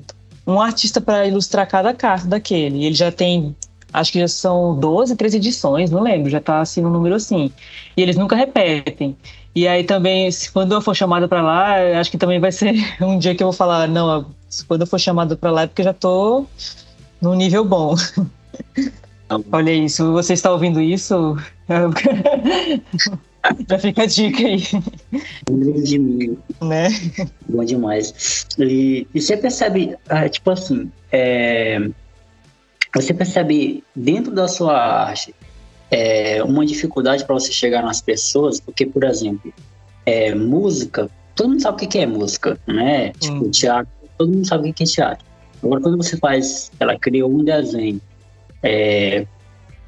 Speaker 2: um artista para ilustrar cada carta daquele. E ele já tem, acho que já são 12, 13 edições, não lembro, já tá assim no número assim. E eles nunca repetem. E aí também, quando eu for chamada para lá, acho que também vai ser um dia que eu vou falar, não, quando eu for chamada para lá é porque eu já tô num nível bom. Olha isso, você está ouvindo isso? Já fica a dica aí.
Speaker 1: De mim. Né? Bom demais. E, e você percebe, ah, tipo assim, é, você percebe dentro da sua arte é, uma dificuldade para você chegar nas pessoas, porque, por exemplo, é, música, todo mundo sabe o que é música, né? Tipo, hum. teatro, todo mundo sabe o que é teatro. Agora, quando você faz, ela criou um desenho, é,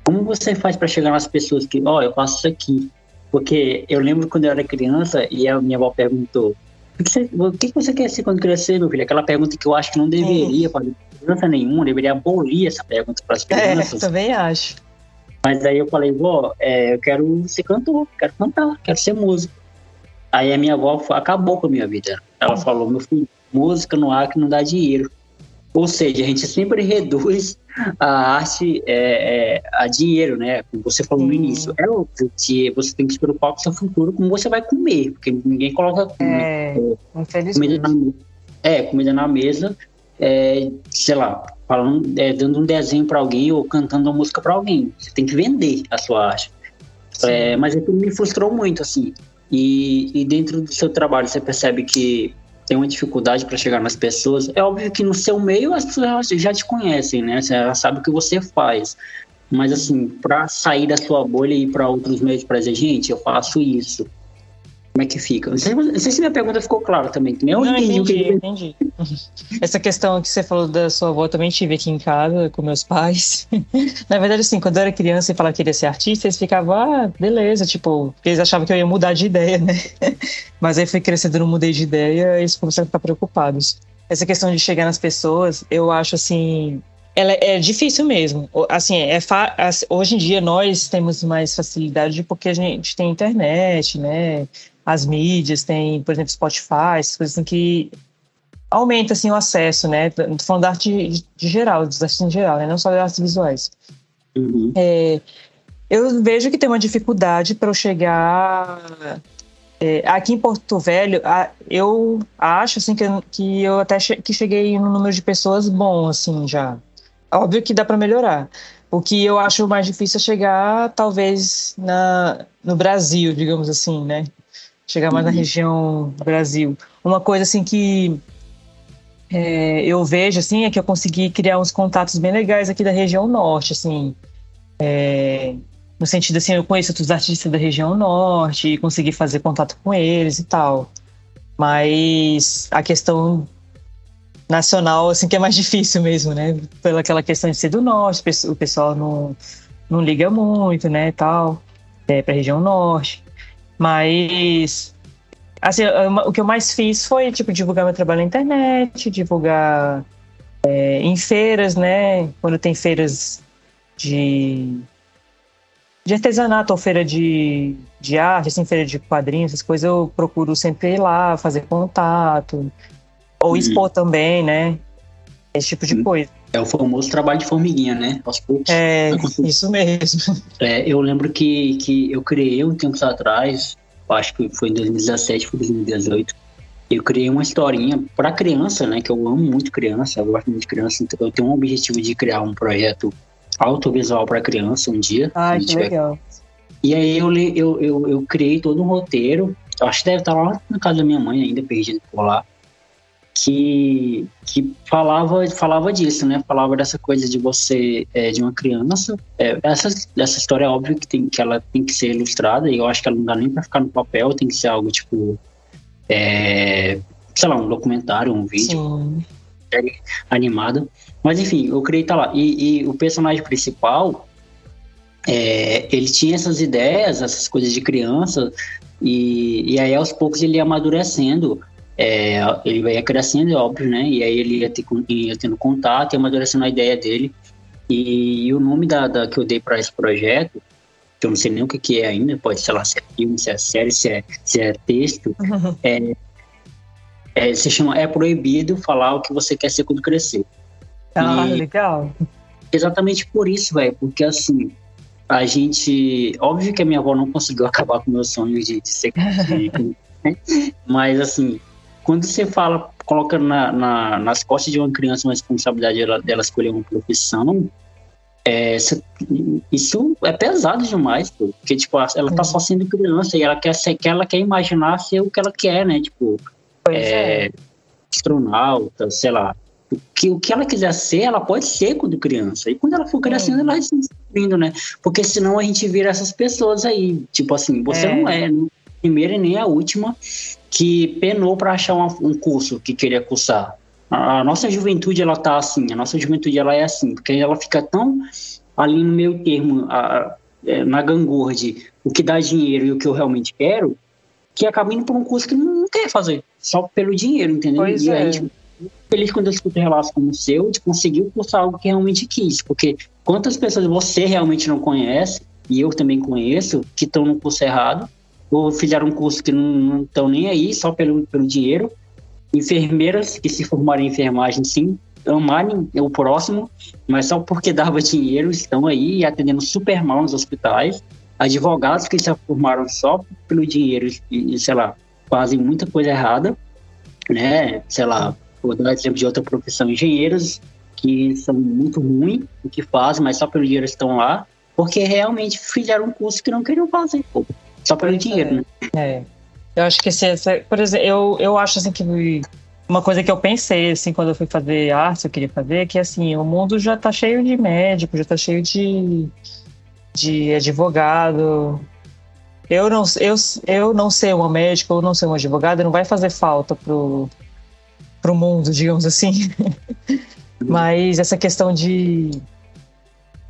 Speaker 1: como você faz para chegar nas pessoas que, ó, oh, eu faço isso aqui? Porque eu lembro quando eu era criança e a minha avó perguntou: o que, você, o que você quer ser quando crescer, meu filho? Aquela pergunta que eu acho que não deveria fazer criança nenhuma, deveria abolir essa pergunta para as é, crianças.
Speaker 2: É, também acho.
Speaker 1: Mas aí eu falei, vó, é, eu quero ser cantor, quero cantar, quero ser músico. Aí a minha avó acabou com a minha vida. Ela falou, meu filho, música no ar que não dá dinheiro. Ou seja, a gente sempre reduz a arte é, é, a dinheiro, né? Como você falou no início. É óbvio que você tem que se preocupar com o seu futuro, como você vai comer, porque ninguém coloca
Speaker 2: é, comida
Speaker 1: na mesa. É, comida na mesa, é, sei lá, falando, é, dando um desenho para alguém ou cantando uma música para alguém. Você tem que vender a sua arte. É, mas aquilo me frustrou muito, assim. E, e dentro do seu trabalho, você percebe que tem uma dificuldade para chegar nas pessoas. É óbvio que no seu meio as pessoas já te conhecem, né? Você já sabe o que você faz. Mas assim, para sair da sua bolha e ir para outros meios para dizer, gente, eu faço isso. Como é que fica? Não sei, não sei se minha pergunta ficou clara também. Que nem eu
Speaker 2: não, entendi, entendi, entendi. Essa questão que você falou da sua avó também tive aqui em casa com meus pais. Na verdade, assim, quando eu era criança e falava que queria ser artista, eles ficavam, ah, beleza, tipo, eles achavam que eu ia mudar de ideia, né? Mas aí fui crescendo, não mudei de ideia, e eles começaram a ficar preocupados. Essa questão de chegar nas pessoas, eu acho assim, ela é difícil mesmo. Assim, é hoje em dia nós temos mais facilidade porque a gente tem internet, né? As mídias, tem, por exemplo, Spotify, essas coisas assim que aumenta assim o acesso, né? Tô falando da arte de, de geral, dos artistas em geral, né? Não só das artes visuais. Uhum. É, eu vejo que tem uma dificuldade para eu chegar é, aqui em Porto Velho. eu acho assim que, que eu até che que cheguei no número de pessoas bom assim já. Óbvio que dá para melhorar. O que eu acho mais difícil é chegar, talvez, na, no Brasil, digamos assim, né? Chegar mais uhum. na região Brasil. Uma coisa assim que é, eu vejo assim é que eu consegui criar uns contatos bem legais aqui da região norte, assim, é, no sentido assim eu conheço outros artistas da região norte e consegui fazer contato com eles e tal. Mas a questão nacional assim que é mais difícil mesmo, né? Pela aquela questão de ser do norte, o pessoal não, não liga muito, né, tal, é, para a região norte. Mas assim, o que eu mais fiz foi tipo divulgar meu trabalho na internet, divulgar é, em feiras, né? Quando tem feiras de de artesanato ou feira de, de arte, assim, feira de quadrinhos, essas coisas, eu procuro sempre ir lá, fazer contato. Ou expor também, né? Esse tipo de coisa.
Speaker 1: É o famoso trabalho de formiguinha, né? Aos poucos.
Speaker 2: É, isso mesmo.
Speaker 1: É, eu lembro que, que eu criei um tempo atrás, acho que foi em 2017, foi 2018. Eu criei uma historinha para criança, né? Que eu amo muito criança, eu gosto muito de criança, então eu tenho um objetivo de criar um projeto audiovisual para criança um dia.
Speaker 2: Ah, que legal.
Speaker 1: E aí eu, eu, eu, eu criei todo um roteiro, eu acho que deve estar lá na casa da minha mãe ainda, perdido por lá, que, que falava, falava disso, né? Falava dessa coisa de você, é, de uma criança. É, essa, essa história é óbvio que, tem, que ela tem que ser ilustrada, e eu acho que ela não dá nem para ficar no papel, tem que ser algo tipo. É, sei lá, um documentário, um vídeo, série animada. Mas enfim, eu criei tá lá. E, e o personagem principal, é, ele tinha essas ideias, essas coisas de criança, e, e aí aos poucos ele ia amadurecendo é, ele ia crescendo, é óbvio, né? E aí ele ia, ter, ia tendo contato e amadurecendo a ideia dele. E, e o nome da, da, que eu dei para esse projeto, que eu não sei nem o que, que é ainda, pode ser lá se é filme, se é série, se é, se é texto, uhum. é, é, se chama É Proibido Falar o que Você Quer Ser Quando Crescer.
Speaker 2: Ah, e, legal.
Speaker 1: Exatamente por isso, velho, porque assim, a gente. Óbvio que a minha avó não conseguiu acabar com o meu sonho de, de ser. De, mas assim, quando você fala, coloca na, na, nas costas de uma criança uma responsabilidade dela, dela escolher uma profissão, é, isso é pesado demais, pô, porque tipo, ela tá só sendo criança e ela quer ser, ela quer imaginar ser o que ela quer, né? Tipo, é, é. astronauta, sei lá. O que, o que ela quiser ser, ela pode ser quando criança. E quando ela for crescendo, ela vai se descobrindo, né? Porque senão a gente vira essas pessoas aí. Tipo assim, você é. não é a primeira e nem a última que penou para achar um, um, curso que queria cursar. A, a, nossa juventude ela tá assim, a nossa juventude ela é assim, porque ela fica tão ali no meio termo, a, é, na gangorra de o que dá dinheiro e o que eu realmente quero, que acaba indo por um curso que não, quer fazer, só pelo dinheiro, entendeu?
Speaker 2: Pois e é. a gente
Speaker 1: feliz quando eu escuto relatos como o seu, de conseguir cursar algo que realmente quis, porque quantas pessoas você realmente não conhece, e eu também conheço, que estão no curso errado, ou fizeram um curso que não estão nem aí, só pelo, pelo dinheiro. Enfermeiras que se formaram em enfermagem, sim, amarem o próximo, mas só porque dava dinheiro estão aí atendendo super mal nos hospitais. Advogados que se formaram só pelo dinheiro e, sei lá, fazem muita coisa errada, né? Sei lá, vou dar exemplo de outra profissão, engenheiros que são muito ruins o que fazem, mas só pelo dinheiro estão lá, porque realmente fizeram um curso que não queriam fazer. Pô. Só pelo dinheiro, né?
Speaker 2: É. Eu acho que se essa, por exemplo, eu, eu acho assim que uma coisa que eu pensei assim quando eu fui fazer arte, eu queria fazer, é que assim, o mundo já tá cheio de médico, já tá cheio de de advogado. Eu não, eu, eu não ser uma médica ou não ser um advogado não vai fazer falta pro, pro mundo, digamos assim. Mas essa questão de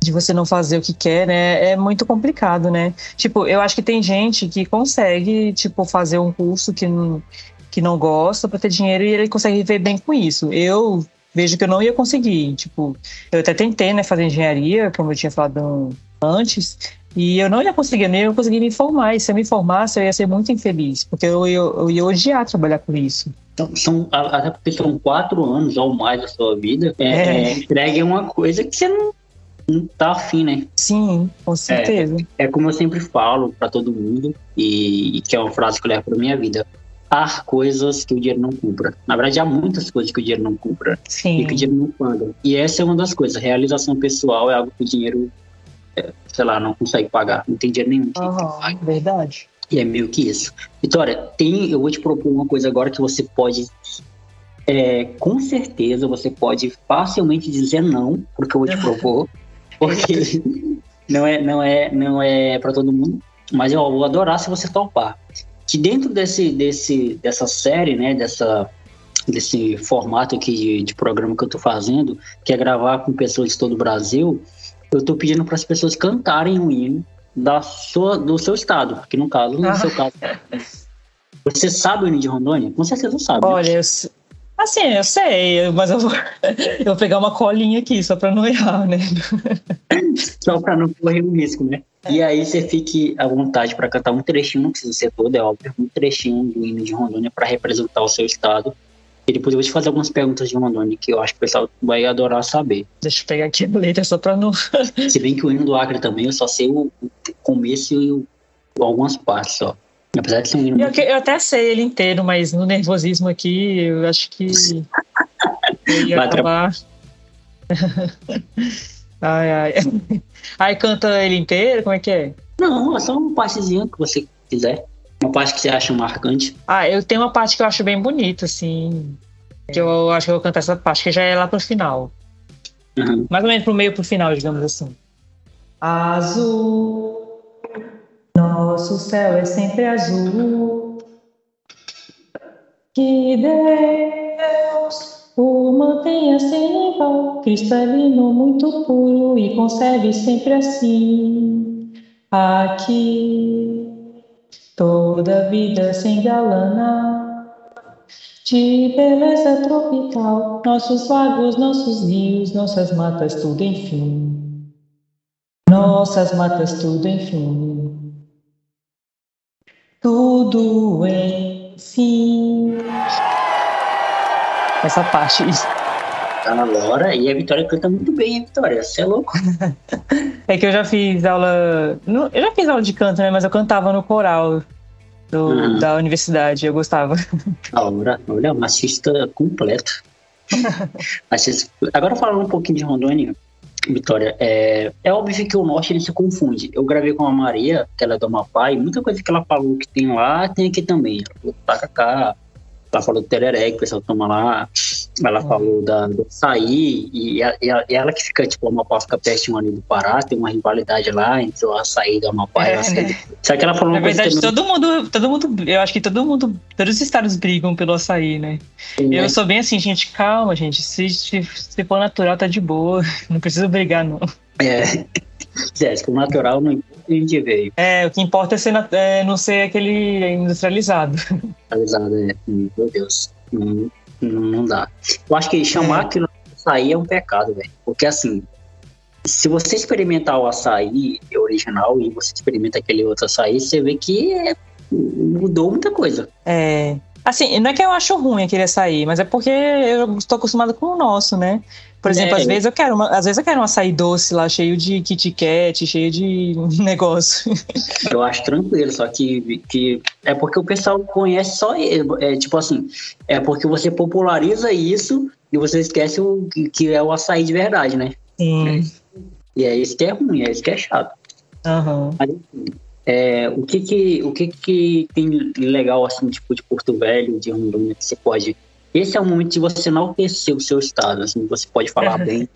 Speaker 2: de você não fazer o que quer, né? É muito complicado, né? Tipo, eu acho que tem gente que consegue, tipo, fazer um curso que não, que não gosta para ter dinheiro e ele consegue viver bem com isso. Eu vejo que eu não ia conseguir. Tipo, eu até tentei, né, fazer engenharia, como eu tinha falado antes, e eu não ia conseguir, nem ia conseguir me formar. E se eu me formasse, eu ia ser muito infeliz, porque eu, eu, eu ia odiar trabalhar com isso.
Speaker 1: Então, são, até porque são quatro anos ou mais da sua vida, é, é. é entregue uma coisa que você não não tá afim, né?
Speaker 2: Sim, com certeza.
Speaker 1: É, é como eu sempre falo para todo mundo, e, e, que é uma frase que eu levo pra minha vida. Há coisas que o dinheiro não compra. Na verdade, há muitas coisas que o dinheiro não compra.
Speaker 2: Sim.
Speaker 1: E que o dinheiro não paga. E essa é uma das coisas. Realização pessoal é algo que o dinheiro, é, sei lá, não consegue pagar. Não tem dinheiro nenhum.
Speaker 2: Uhum, verdade.
Speaker 1: E é meio que isso. Vitória, tem, eu vou te propor uma coisa agora que você pode é, com certeza você pode facilmente dizer não, porque eu vou te propor porque não é, não é, não é para todo mundo, mas eu vou adorar se você topar. Que dentro desse, desse, dessa série, né, dessa, desse formato aqui de, de programa que eu estou fazendo, que é gravar com pessoas de todo o Brasil, eu estou pedindo para as pessoas cantarem o hino da sua, do seu estado, que no caso, no ah. seu caso. Você sabe o hino de Rondônia? Com certeza sabe.
Speaker 2: Olha, eu, Assim, eu sei, mas eu vou, eu vou pegar uma colinha aqui, só para não errar, né?
Speaker 1: Só para não correr o risco, né? E aí você fique à vontade para cantar um trechinho, não precisa ser todo, é óbvio, um trechinho do hino de Rondônia para representar o seu estado. E depois eu vou te fazer algumas perguntas de Rondônia que eu acho que o pessoal vai adorar saber.
Speaker 2: Deixa eu pegar aqui a letra só para não.
Speaker 1: Se bem que o hino do Acre também, eu só sei o começo e o, algumas partes só. Apesar de ser um hino.
Speaker 2: Eu, eu, até sei ele inteiro, mas no nervosismo aqui, eu acho que. eu ia acabar. ai, ai. Aí canta ele inteiro? Como é que é?
Speaker 1: Não, é só uma partezinha que você quiser. Uma parte que você acha marcante.
Speaker 2: Ah, eu tenho uma parte que eu acho bem bonita, assim. Que eu acho que eu vou cantar essa parte, que já é lá pro final.
Speaker 1: Uhum.
Speaker 2: Mais ou menos pro meio pro final, digamos assim. Azul, nosso céu é sempre azul. Que Deus o mantenha sem igual, cristalino muito puro e conserve sempre assim. Aqui, toda vida sem galana, de beleza tropical, nossos lagos, nossos rios, nossas matas, tudo enfim. Nossas matas, tudo enfim. Tudo enfim. Essa parte.
Speaker 1: Tá na Lora e a Vitória canta muito bem, a Vitória. Você é louco.
Speaker 2: É que eu já fiz aula. Eu já fiz aula de canto, né? Mas eu cantava no coral do-
Speaker 1: Uhum.
Speaker 2: da universidade, eu gostava.
Speaker 1: A Laura, olha, uma artista completa. Agora falando um pouquinho de Rondônia, Vitória, é, é óbvio que o norte ele se confunde. Eu gravei com a Maria, que ela é do Amapá, e muita coisa que ela falou que tem lá, tem aqui também. Ela falou tacacá, ela falou tereré, que o pessoal toma lá, ela falou da, do açaí, e, a- e a- e ela que fica, tipo, Amapá fica pertinho ali do Pará, tem uma rivalidade lá entre o açaí do Amapá e
Speaker 2: É,
Speaker 1: o açaí. Só que ela falou
Speaker 2: Na
Speaker 1: uma coisa
Speaker 2: verdade,
Speaker 1: também,
Speaker 2: todo mundo, todo mundo. Eu acho que todo mundo. Todos os estados brigam pelo açaí, né?
Speaker 1: né?
Speaker 2: Eu sou bem assim, gente, calma, gente. Se, se, se for natural, tá de boa. Não precisa brigar, não.
Speaker 1: É, é, se for natural, não importa a gente veio.
Speaker 2: É, o que importa é, ser, é não ser aquele industrializado.
Speaker 1: Atualizado, é. Hum, Meu Deus. Não, não, dá. Eu acho que chamar
Speaker 2: É.
Speaker 1: aquilo de açaí é um pecado, velho. Porque assim, se você experimentar o açaí original e você experimenta aquele outro açaí, você vê que é- mudou muita coisa.
Speaker 2: É. Assim, não é que eu acho ruim aquele açaí, mas é porque eu estou acostumado com o nosso, né? Por exemplo,
Speaker 1: É.
Speaker 2: às vezes eu quero uma, às vezes eu quero um açaí doce lá, cheio de Kit Kat, cheio de negócio.
Speaker 1: Eu acho tranquilo, só que, que é porque o pessoal conhece só ele. É tipo assim, é porque você populariza isso e você esquece o que, é o açaí de verdade, né?
Speaker 2: Sim.
Speaker 1: E é isso que é ruim, é isso que é chato. Mas, enfim, é, o que que o que que tem legal assim tipo de Porto Velho, de Rondônia que você pode? Esse é o momento de você enaltecer o seu estado, assim, você pode falar bem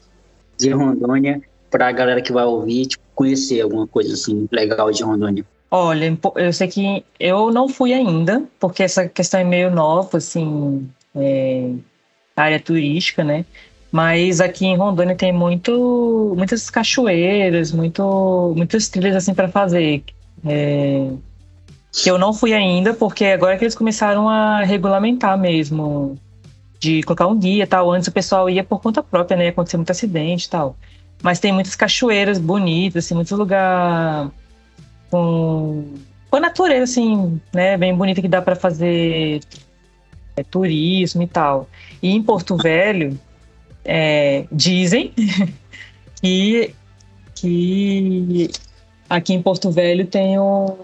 Speaker 1: de Rondônia para a galera que vai ouvir, tipo, conhecer alguma coisa assim legal de Rondônia.
Speaker 2: Olha, eu sei que eu não fui ainda, porque essa questão é meio nova, assim, é, área turística, né? Mas aqui em Rondônia tem muito, muitas cachoeiras, muito, muitas trilhas assim para fazer. É, que eu não fui ainda, porque agora que eles começaram a regulamentar mesmo, de colocar um guia e tal. Antes o pessoal ia por conta própria, né? Acontecer muito acidente e tal. Mas tem muitas cachoeiras bonitas, assim, muito lugar com, com a natureza, assim, né? Bem bonita que dá para fazer é, turismo e tal. E em Porto Velho, é, dizem que, que aqui em Porto Velho tem um,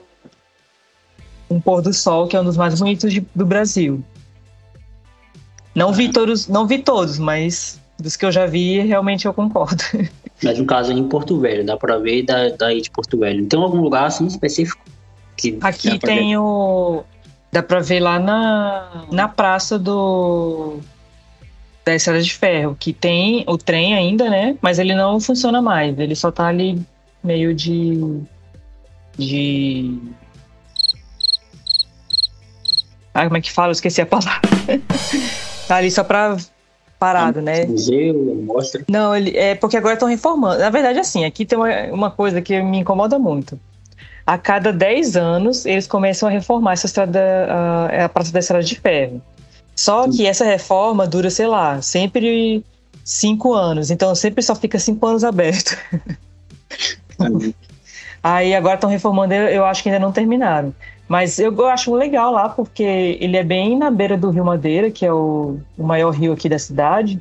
Speaker 2: um pôr do sol que é um dos mais bonitos de- do Brasil. Não vi todos, não vi todos, mas dos que eu já vi, realmente eu concordo.
Speaker 1: Mas no caso em Porto Velho, dá para ver da, daí de Porto Velho. Tem algum lugar assim específico que
Speaker 2: Aqui
Speaker 1: pra ver?
Speaker 2: tem o. Dá pra ver lá na, na praça do. Da Estrada de Ferro, que tem o trem ainda, né? Mas ele não funciona mais. Ele só tá ali meio de. De. Ah, como é que fala? Eu esqueci a palavra. tá ali só pra parado, né?
Speaker 1: Museu, mostra.
Speaker 2: Não, ele, é porque agora estão reformando. Na verdade, assim, aqui tem uma, uma coisa que me incomoda muito. A cada 10 anos, eles começam a reformar essa estrada, a, a Praça da Estrada de Ferro. Só que essa reforma dura, sei lá, sempre cinco anos. Então, sempre só fica cinco anos aberto. Aí agora estão reformando, eu, acho que ainda não terminaram. Mas eu, eu acho legal lá, porque ele é bem na beira do Rio Madeira, que é o, o maior rio aqui da cidade.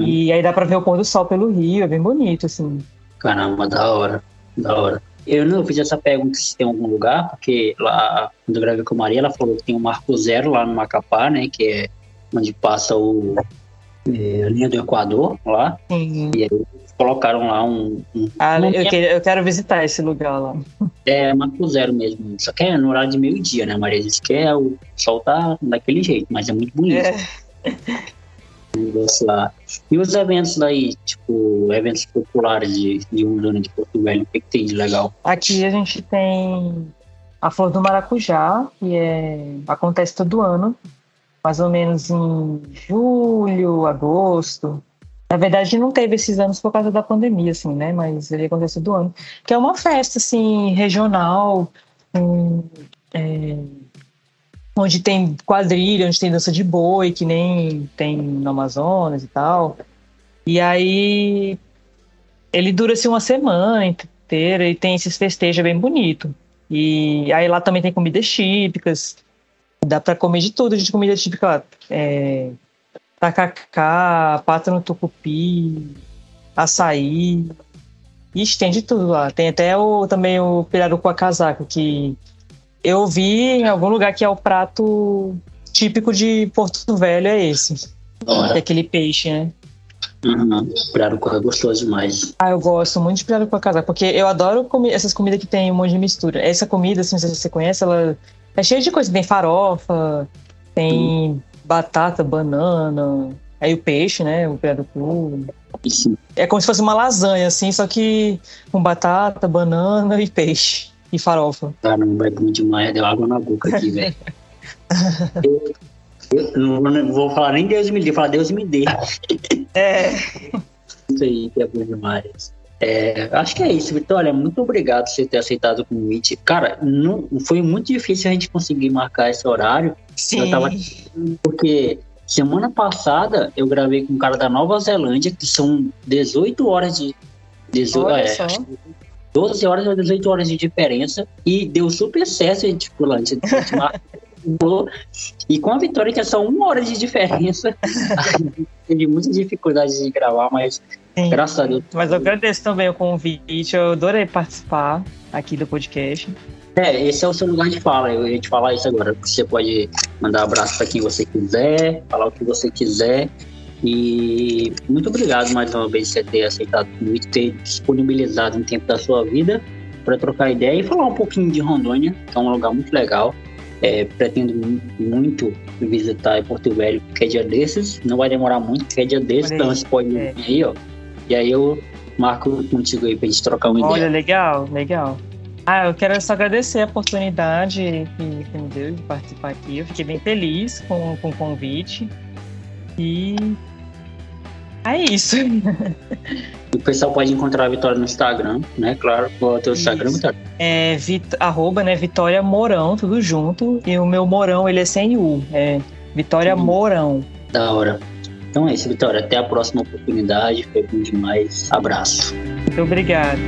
Speaker 2: E aí dá pra ver o pôr do sol pelo rio, é bem bonito, assim.
Speaker 1: Caramba, da hora, da hora. Eu não fiz essa pergunta se tem algum lugar, porque lá, quando eu gravei com a Maria, ela falou que tem o Marco Zero lá no Macapá, né, que é onde passa o, é, a linha do Equador lá.
Speaker 2: Sim.
Speaker 1: E aí colocaram lá um. um
Speaker 2: ah, eu, quero, eu, quero visitar esse lugar lá.
Speaker 1: É Marco Zero mesmo. Só que é no horário de meio-dia, né, Maria? Diz que é o sol tá daquele jeito, mas é muito bonito. É. lá. E os eventos daí, tipo, eventos populares de, de Undana de Porto Velho, o que, que tem de legal?
Speaker 2: Aqui a gente tem a Flor do Maracujá, que é, acontece todo ano, mais ou menos em julho, agosto. Na verdade, não teve esses anos por causa da pandemia, assim, né? Mas ele acontece todo ano. Que é uma festa, assim, regional, um, é, onde tem quadrilha, onde tem dança de boi, que nem tem no Amazonas e tal. E aí ele dura assim uma semana inteira e tem esses festejos bem bonito. E aí lá também tem comidas típicas. Dá para comer de tudo de comida típica lá. É, tacacá, pata no tucupi, açaí. Ixi, tem de tudo lá. Tem até o, também o pirarucu a casaco, que eu vi em algum lugar que é o prato típico de Porto Velho, é esse. É aquele peixe, né?
Speaker 1: Uhum. Pirarucu é gostoso demais.
Speaker 2: Ah, eu gosto muito de pirarucu a casaco, porque eu adoro comi essas comidas que tem um monte de mistura. Essa comida, assim, não sei se você conhece, ela é cheia de coisa. Tem farofa, tem hum. Batata, banana, aí o peixe, né? O pirarucu. Sim. É como se fosse uma lasanha, assim, só que com batata, banana e peixe. E farofa.
Speaker 1: Caramba, é bom demais. Deu água na boca aqui, velho. eu, eu não, não, vou falar nem Deus me dê, vou falar Deus me dê.
Speaker 2: É.
Speaker 1: Isso aí que é bom demais. É, acho que é isso, Vitória. Muito obrigado por você ter aceitado o convite. Cara, não, foi muito difícil a gente conseguir marcar esse horário.
Speaker 2: Sim. Eu tava,
Speaker 1: porque semana passada eu gravei com um cara da Nova Zelândia, que são 18 horas de. 18, Olha é, só. 12 horas ou 18 horas de diferença. E deu super certo, tipo, lá, a gente. E com a vitória, que é só uma hora de diferença, teve muitas dificuldades de gravar, mas Sim. Graças a Deus.
Speaker 2: Mas eu agradeço também o convite. Eu adorei participar aqui do podcast.
Speaker 1: É, esse é o seu lugar de fala. Eu ia te falar isso agora. Você pode mandar abraço para quem você quiser, falar o que você quiser. E muito obrigado mais uma vez por você ter aceitado convite, ter disponibilizado um tempo da sua vida para trocar ideia e falar um pouquinho de Rondônia, que é um lugar muito legal. É, pretendo muito visitar Porto Velho, que é dia desses. Não vai demorar muito, que é dia desses, então você pode é. ir aí, ó e aí eu marco contigo aí pra gente trocar uma
Speaker 2: Olha,
Speaker 1: ideia.
Speaker 2: Olha, legal, legal. Ah, eu quero só agradecer a oportunidade que, que me deu de participar aqui. Eu fiquei bem feliz com, com o convite. E é isso.
Speaker 1: O pessoal pode encontrar a Vitória no Instagram, né? Claro, qual é o teu Instagram, Vitória?
Speaker 2: É vit, arroba, né? Vitória Morão, tudo junto. E o meu Morão, ele é sem U. É Vitória hum. Morão.
Speaker 1: Da hora. Então é isso, Vitória. Até a próxima oportunidade. Foi bom demais. Abraço.
Speaker 2: Muito obrigada.